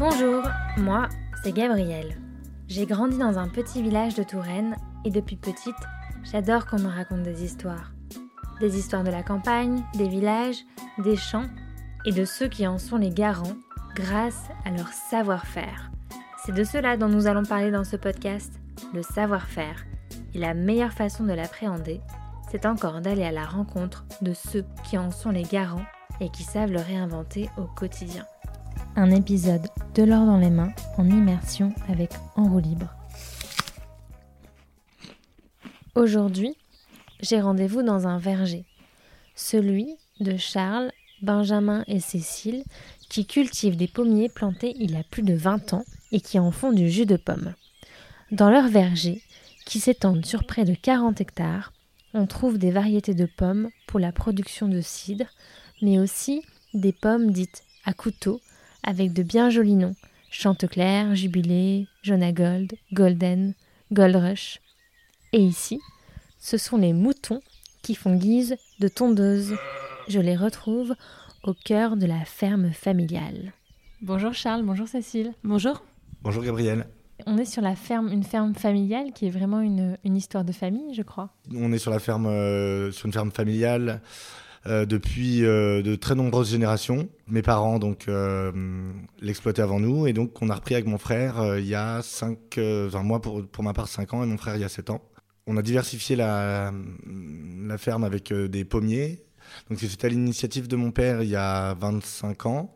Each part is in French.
Bonjour, moi, c'est Gabrielle. J'ai grandi dans un petit village de Touraine et depuis petite, j'adore qu'on me raconte des histoires. Des histoires de la campagne, des villages, des champs et de ceux qui en sont les garants grâce à leur savoir-faire. C'est de cela dont nous allons parler dans ce podcast, le savoir-faire. Et la meilleure façon de l'appréhender, c'est encore d'aller à la rencontre de ceux qui en sont les garants et qui savent le réinventer au quotidien. Épisode de l'or dans les mains en immersion avec En roue libre. Aujourd'hui, j'ai rendez-vous dans un verger, celui de Charles, Benjamin et Cécile, qui cultivent des pommiers plantés il y a plus de 20 ans et qui en font du jus de pomme. Dans leur verger, qui s'étendent sur près de 40 hectares, on trouve des variétés de pommes pour la production de cidre, mais aussi des pommes dites à couteau avec de bien jolis noms Chanteclair, Jubilé, Jonah Gold, Golden, Gold Rush. Et ici, ce sont les moutons qui font guise de tondeuse. Je les retrouve au cœur de la ferme familiale. Bonjour Charles, bonjour Cécile. Bonjour. Bonjour Gabriel. On est sur la ferme, une ferme familiale qui est vraiment une, une histoire de famille, je crois. On est sur la ferme, euh, sur une ferme familiale euh, depuis euh, de très nombreuses générations. Mes parents donc euh, l'exploitaient avant nous et donc on a repris avec mon frère euh, il y a 5, enfin moi pour, pour ma part 5 ans et mon frère il y a 7 ans. On a diversifié la, la ferme avec euh, des pommiers. Donc c'était à l'initiative de mon père il y a 25 ans.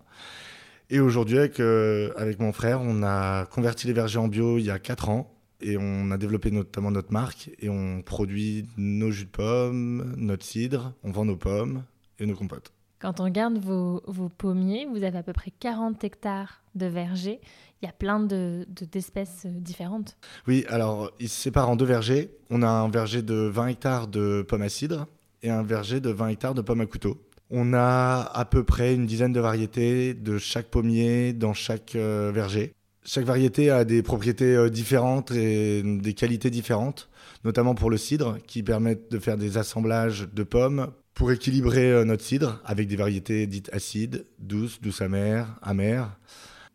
Et aujourd'hui avec, euh, avec mon frère on a converti les vergers en bio il y a 4 ans. Et on a développé notamment notre marque et on produit nos jus de pommes, notre cidre, on vend nos pommes et nos compotes. Quand on regarde vos, vos pommiers, vous avez à peu près 40 hectares de vergers. Il y a plein de- de- d'espèces euh, différentes. Oui, alors ils se séparent en deux vergers. On a un verger de 20 hectares de pommes à cidre et un verger de 20 hectares de pommes à couteau. On a à peu près une dizaine de variétés de chaque pommier dans chaque euh, verger. Chaque variété a des propriétés euh, différentes et des qualités différentes, notamment pour le cidre, qui permettent de faire des assemblages de pommes pour équilibrer euh, notre cidre avec des variétés dites acides, douces, douces amères, amères,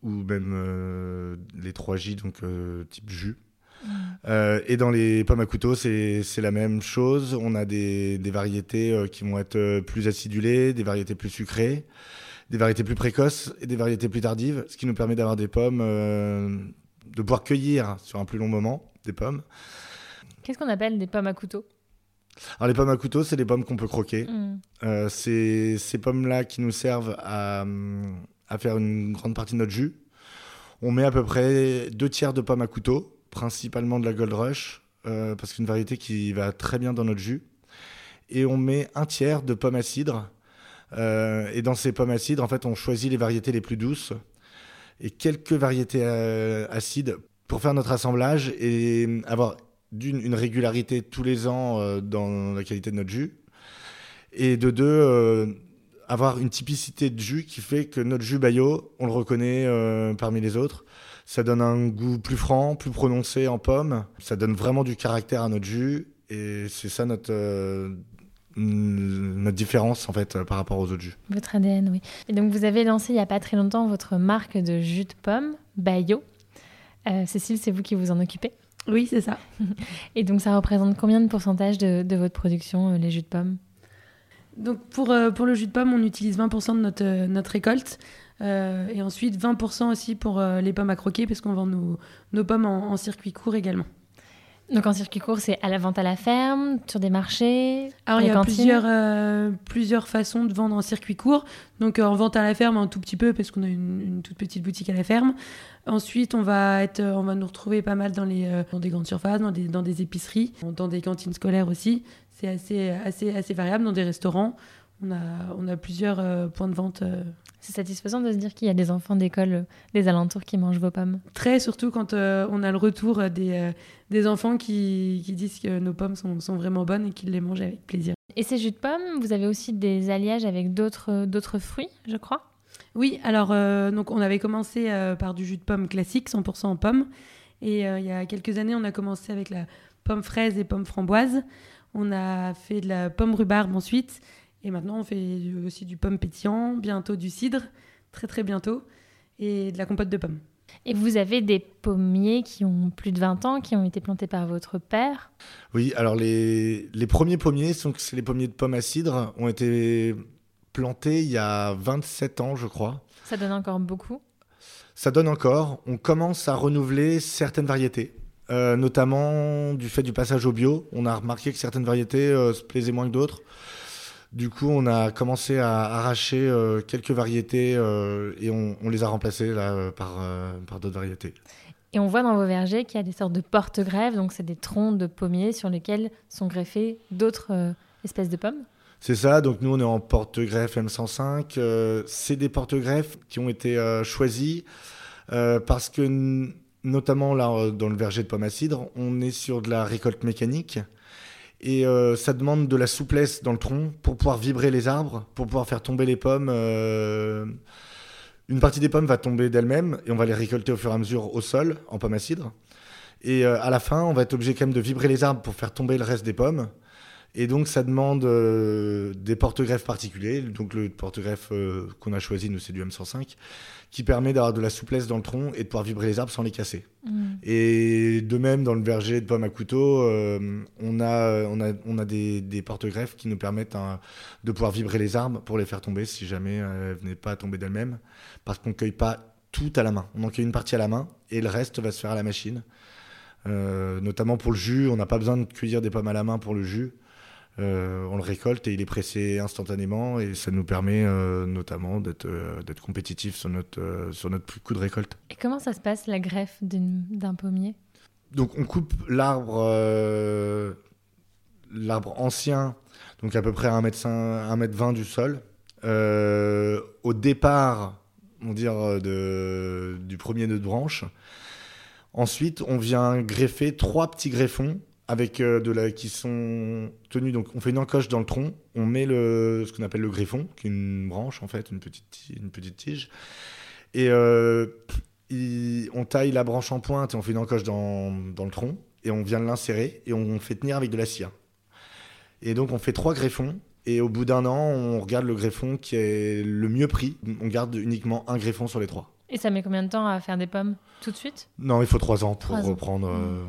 ou même euh, les 3J, donc euh, type jus. Euh, et dans les pommes à couteau, c'est la même chose. On a des, des variétés qui vont être plus acidulées, des variétés plus sucrées, des variétés plus précoces et des variétés plus tardives, ce qui nous permet d'avoir des pommes, euh, de pouvoir cueillir sur un plus long moment des pommes. Qu'est-ce qu'on appelle des pommes à couteau? Alors les pommes à couteau, c'est des pommes qu'on peut croquer. Hmm. Euh, c'est ces pommes-là qui nous servent à, à faire une grande partie de notre jus. On met à peu près deux tiers de pommes à couteau, principalement de la Gold Rush, euh, parce que c'est une variété qui va très bien dans notre jus. Et on met un tiers de pommes à cidre. Euh, et dans ces pommes à cidre, en fait, on choisit les variétés les plus douces et quelques variétés euh, acides pour faire notre assemblage et avoir d'une une régularité tous les ans euh, dans la qualité de notre jus et de deux, avoir une typicité de jus qui fait que notre jus Bayo, on le reconnaît parmi les autres. Ça donne un goût plus franc, plus prononcé en pomme. Ça donne vraiment du caractère à notre jus. Et c'est ça notre, notre différence en fait euh, par rapport aux autres jus. Votre ADN, oui. Et donc vous avez lancé il n'y a pas très longtemps votre marque de jus de pomme, Bayo. Euh, Cécile, c'est vous qui vous en occupez. Oui, c'est ça. Et donc ça représente combien de pourcentage de, de votre production, euh, les jus de pomme? Donc pour, euh, pour le jus de pomme, on utilise 20% de notre, euh, notre récolte. Euh, et ensuite 20% aussi pour euh, les pommes à croquer, parce qu'on vend nos, nos pommes en, en circuit court également. Donc en circuit court, c'est à la vente à la ferme, sur des marchés, Alors il y a plusieurs, euh, plusieurs façons de vendre en circuit court. Donc euh, en vente à la ferme un tout petit peu parce qu'on a une, une toute petite boutique à la ferme. Ensuite on va être, euh, on va nous retrouver pas mal dans les dans des grandes surfaces, dans des dans des épiceries, dans des cantines scolaires aussi. C'est assez assez assez variable dans des restaurants. On a on a plusieurs euh, points de vente euh, C'est satisfaisant de se dire qu'il y a des enfants d'école euh, des alentours qui mangent vos pommes. très surtout quand on a le retour des des enfants qui, qui disent que nos pommes sont, sont vraiment bonnes et qu'ils les mangent avec plaisir. Et ces jus de pommes, vous avez aussi des alliages avec d'autres fruits, je crois? Oui, alors donc on avait commencé par du jus de pomme classique, 100% en pomme. Et il y a quelques années, on a commencé avec la pomme fraise et pomme framboise. On a fait de la pomme rhubarbe ensuite. Et maintenant, on fait aussi du pomme pétillant, bientôt du cidre, très très bientôt. et de la compote de pommes. Et vous avez des pommiers qui ont plus de 20 ans, qui ont été plantés par votre père? Oui, alors les, les premiers pommiers, sont, c'est les pommiers de pommes à cidre, ont été plantés il y a 27 ans, je crois. Ça donne encore beaucoup? Ça donne encore. On commence à renouveler certaines variétés. Euh, notamment du fait du passage au bio. On a remarqué que certaines variétés euh, se plaisaient moins que d'autres. Du coup, on a commencé à arracher euh, quelques variétés euh, et on, on les a remplacées là, euh, par, par d'autres variétés. Et on voit dans vos vergers qu'il y a des sortes de porte-greffes, donc c'est des troncs de pommiers sur lesquels sont greffées d'autres espèces de pommes. C'est ça, donc nous on est en porte-greffe M105. Euh, c'est des porte-greffes qui ont été euh, choisis euh, parce que, notamment là dans le verger de pommes à cidre, on est sur de la récolte mécanique et euh, ça demande de la souplesse dans le tronc pour pouvoir vibrer les arbres, pour pouvoir faire tomber les pommes. euh, Une partie des pommes va tomber d'elle-même et on va les récolter au fur et à mesure au sol en pommes à cidre. Et euh, à la fin, on va être obligé quand même de vibrer les arbres pour faire tomber le reste des pommes. Et donc, ça demande euh, des porte-greffes particuliers. Donc, le porte-greffe euh, qu'on a choisi, nous, c'est du M105, qui permet d'avoir de la souplesse dans le tronc et de pouvoir vibrer les arbres sans les casser. Et de même, dans le verger de pommes à couteau, euh, on a, on a, on a des, des porte-greffes qui nous permettent hein, de pouvoir vibrer les arbres pour les faire tomber si jamais elles venaient pas à tomber d'elles-mêmes. Parce qu'on ne cueille pas tout à la main. On en cueille une partie à la main et le reste va se faire à la machine. Notamment pour le jus, on n'a pas besoin de cueillir des pommes à la main pour le jus. Euh, on le récolte et il est pressé instantanément et ça nous permet euh, notamment d'être euh, d'être compétitif sur notre, euh, sur notre coût de récolte. Et comment ça se passe, la greffe d'un pommier? Donc on coupe l'arbre l'arbre ancien, donc à peu près à 1m20 du sol. Au départ, on dire, de, du premier nœud de branche. Ensuite, on vient greffer trois petits greffons avec euh, de la, qui sont tenus. Donc, on fait une encoche dans le tronc, on met le, ce qu'on appelle le greffon, qui est une branche en fait, une petite, ti- une petite tige. Et euh, il- on taille la branche en pointe et on fait une encoche dans, dans le tronc et on vient l'insérer et on fait tenir avec de la cire. Et donc, on fait trois greffons. Et au bout d'un an, on regarde le greffon qui est le mieux pris. On garde uniquement un greffon sur les trois. Et ça met combien de temps à faire des pommes? Tout de suite? Non, il faut trois ans pour Trois ans. reprendre. euh,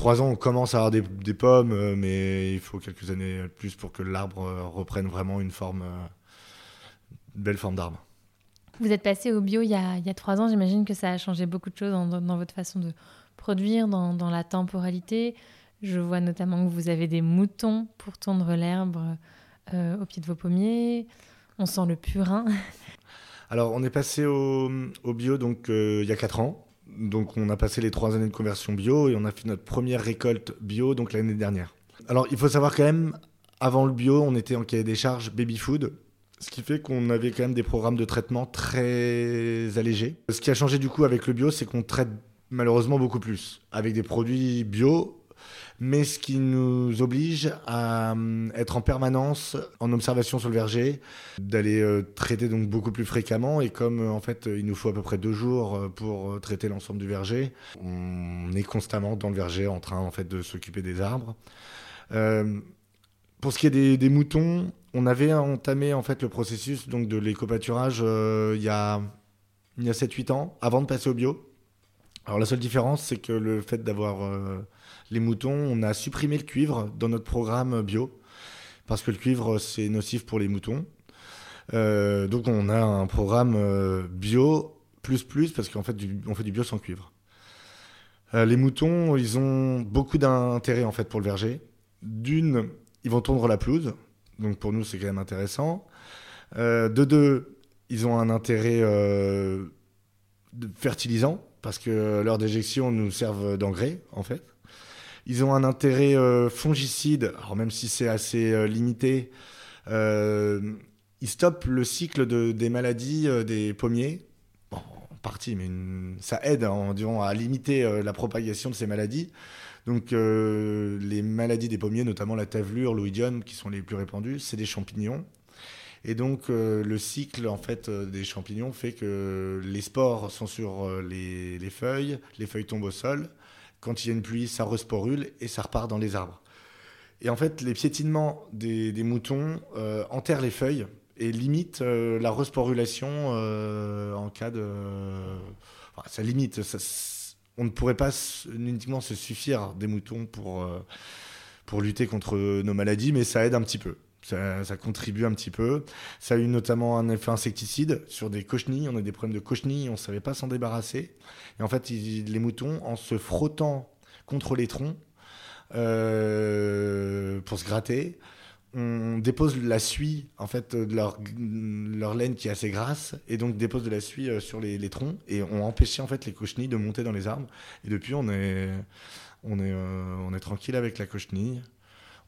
Trois ans, on commence à avoir des, des pommes, euh, mais il faut quelques années plus pour que l'arbre euh, reprenne vraiment une forme, euh, une belle forme d'arbre. Vous êtes passé au bio il y a, il y a trois ans, j'imagine que ça a changé beaucoup de choses dans, dans votre façon de produire, dans, dans la temporalité. Je vois notamment que vous avez des moutons pour tondre l'herbe euh, au pied de vos pommiers. On sent le purin. Alors, on est passé au, au bio donc euh, il y a quatre ans. Donc, on a passé les trois années de conversion bio et on a fait notre première récolte bio donc l'année dernière. Alors, il faut savoir quand même, avant le bio, on était en cahier des charges baby food, ce qui fait qu'on avait quand même des programmes de traitement très allégés. Ce qui a changé du coup avec le bio, c'est qu'on traite malheureusement beaucoup plus avec des produits bio. Mais ce qui nous oblige à hum, être en permanence en observation sur le verger, d'aller euh, traiter donc beaucoup plus fréquemment et comme euh, en fait euh, il nous faut à peu près deux jours euh, pour euh, traiter l'ensemble du verger, on est constamment dans le verger en train en fait de s'occuper des arbres. Euh, pour ce qui est des, moutons, on avait entamé en fait le processus donc de l'éco-pâturage euh, il y a il y a 7-8 ans avant de passer au bio. Alors la seule différence c'est que le fait d'avoir euh, les moutons, on a supprimé le cuivre dans notre programme bio parce que le cuivre c'est nocif pour les moutons. Euh, donc on a un programme euh, bio plus plus parce qu'en fait on fait du bio sans cuivre. Les moutons, ils ont beaucoup d'intérêt en fait pour le verger. D'une, ils vont tondre la pelouse, donc pour nous c'est quand même intéressant. De deux, ils ont un intérêt fertilisant parce que leurs déjections nous servent d'engrais en fait. Ils ont un intérêt euh, fongicide, alors même si c'est assez euh, limité. Euh, ils stoppent le cycle de- des maladies des pommiers. En partie, mais ça aide disons, à limiter la propagation de ces maladies. Donc, les maladies des pommiers, notamment la tavelure, l'oïdium, qui sont les plus répandues, c'est des champignons. Et donc, euh, le cycle en fait euh, des champignons fait que les spores sont sur euh, les, les feuilles, les feuilles tombent au sol. Quand il y a une pluie, ça resporule et ça repart dans les arbres. Et en fait, les piétinements des, moutons enterrent les feuilles et limite euh, la resporulation en cas de. Ça limite. ça- on ne pourrait pas uniquement se suffire des moutons pour, pour lutter contre nos maladies, mais ça aide un petit peu. Ça, contribue un petit peu. Ça a eu notamment un effet insecticide sur des cochenilles. On a des problèmes de cochenilles, on ne savait pas s'en débarrasser. Et en fait, les moutons, en se frottant contre les troncs euh, pour se gratter, on dépose la suie en fait de leur, laine qui est assez grasse et donc dépose de la suie euh, sur les, les troncs et on empêchait en fait les cochenilles de monter dans les arbres et depuis on est on est euh, on est tranquille avec la cochenille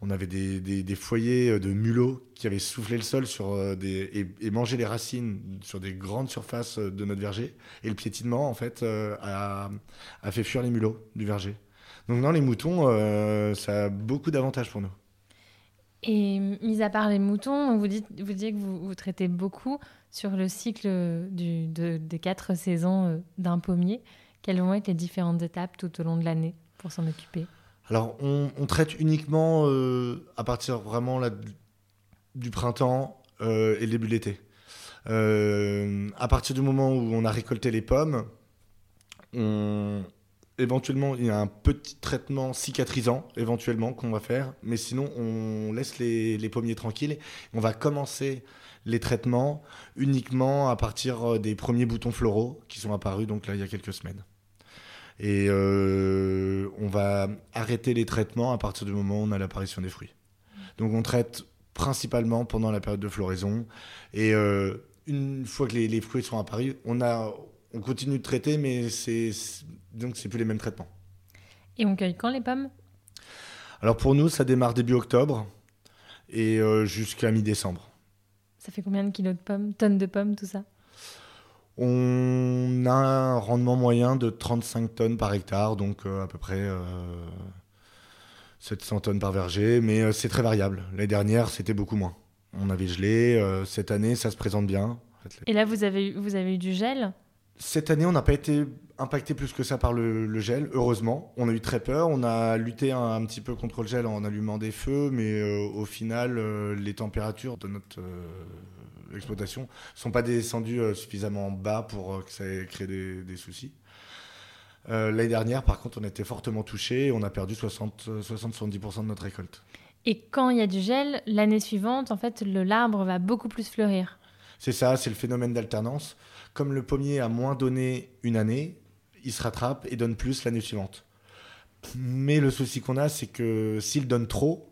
on avait des, des, foyers de mulots qui avaient soufflé le sol sur euh, des, et, mangé les racines sur des grandes surfaces euh, de notre verger. Et le piétinement, en fait, euh, a, a fait fuir les mulots du verger. Donc non, les moutons, euh, ça a beaucoup d'avantages pour nous. Et mis à part les moutons, vous dites, vous dites que vous, vous traitez beaucoup sur le cycle du, de- des quatre saisons euh, d'un pommier. Quelles vont être les différentes étapes tout au long de l'année pour s'en occuper? Alors, on, traite uniquement euh, à partir vraiment du- printemps euh, et début de l'été. Euh, à partir du moment où on a récolté les pommes, on, éventuellement, il y a un petit traitement cicatrisant, éventuellement, qu'on va faire. Mais sinon, on laisse les, pommiers tranquilles. On va commencer les traitements uniquement à partir des premiers boutons floraux qui sont apparus, donc il y a quelques semaines. Et euh, on va arrêter les traitements à partir du moment où on a l'apparition des fruits. Donc on traite principalement pendant la période de floraison. Et euh, une fois que les, les fruits sont apparus, on, a, on continue de traiter, mais c'est c'est- donc c'est plus les mêmes traitements. Et on cueille quand les pommes? Alors pour nous, ça démarre début octobre et euh, jusqu'à mi-décembre. Ça fait combien de kilos de pommes Tonnes de pommes, tout ça? On a un rendement moyen de 35 tonnes par hectare, donc euh, à peu près euh, 700 tonnes par verger, mais euh, c'est très variable. L'année dernière, c'était beaucoup moins. On avait gelé, euh, cette année, ça se présente bien. Et là, vous avez, eu- vous avez eu du gel? Cette année, on n'a pas été impacté plus que ça par le, le gel, heureusement. On a eu très peur. On a lutté un, un petit peu contre le gel en allumant des feux, mais euh, au final, euh, les températures de notre euh, exploitation sont pas descendues euh, suffisamment bas pour euh, que ça ait créé des, des soucis. Euh, L'année dernière, par contre, on a été fortement touché et on a perdu 60-70% de notre récolte. Et quand il y a du gel, l'année suivante, en fait, l'arbre va beaucoup plus fleurir. C'est ça, c'est le phénomène d'alternance. Comme le pommier a moins donné une année, il se rattrape et donne plus l'année suivante. Mais le souci qu'on a, c'est que s'il donne trop,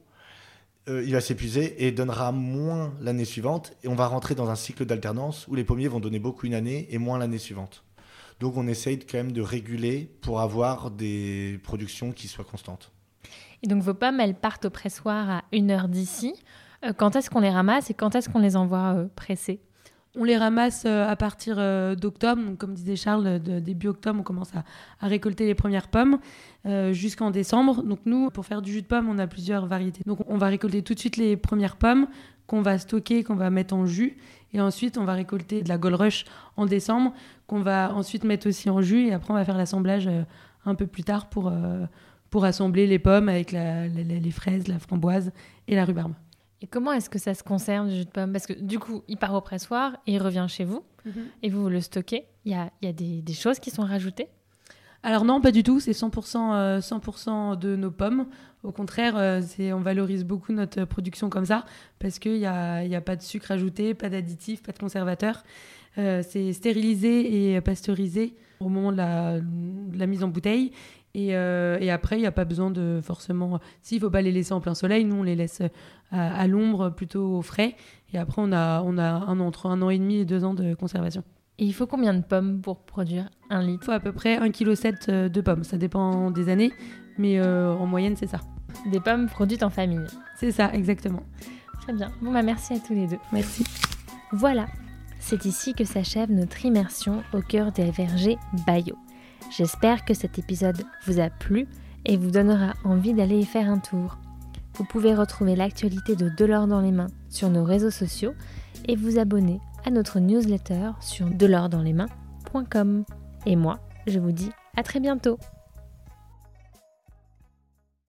euh, il va s'épuiser et donnera moins l'année suivante. Et on va rentrer dans un cycle d'alternance où les pommiers vont donner beaucoup une année et moins l'année suivante. Donc on essaye quand même de réguler pour avoir des productions qui soient constantes. Et donc vos pommes, elles partent au pressoir à une heure d'ici. Euh, quand est-ce qu'on les ramasse et quand est-ce qu'on les envoie euh, presser? On les ramasse euh, à partir euh, d'octobre. Comme disait Charles, euh, de- début octobre, on commence à, récolter les premières pommes jusqu'en décembre. Donc, nous, pour faire du jus de pomme, on a plusieurs variétés. Donc, on va récolter tout de suite les premières pommes qu'on va stocker, qu'on va mettre en jus. Et ensuite, on va récolter de la Gold Rush en décembre, qu'on va ensuite mettre aussi en jus. Et après, on va faire l'assemblage un peu plus tard pour, pour assembler les pommes avec les fraises, la framboise et la rhubarbe. Et comment est-ce que ça se conserve du jus de pomme Parce que du coup, il part au pressoir et il revient chez vous et vous, vous le stockez. Il y a, y a des, des choses qui sont rajoutées? Alors non, pas du tout. C'est 100%, euh, 100% de nos pommes. Au contraire, euh, c'est, on valorise beaucoup notre production comme ça parce qu'il n'y a, y a pas de sucre ajouté, pas d'additifs, pas de conservateurs. Euh, c'est stérilisé et pasteurisé au moment de la, de la mise en bouteille. Et, euh, et après, il n'y a pas besoin de forcément... S'il ne faut pas les laisser en plein soleil, nous, on les laisse à, à l'ombre, plutôt au frais. Et après, on a, on a un, entre un an et demi et deux ans de conservation. Et il faut combien de pommes pour produire un Il litre faut à peu près 1,7 kg de pommes. Ça dépend des années, mais euh, en moyenne, c'est ça. Des pommes produites en famille. C'est ça, exactement. Très bien. Bon, bah merci à tous les deux. Merci. Voilà, c'est ici que s'achève notre immersion au cœur des vergers Bayo. J'espère que cet épisode vous a plu et vous donnera envie d'aller y faire un tour. Vous pouvez retrouver l'actualité de Delors dans les mains sur nos réseaux sociaux et vous abonner à notre newsletter sur delordsdanslesmains.com. Et moi, je vous dis à très bientôt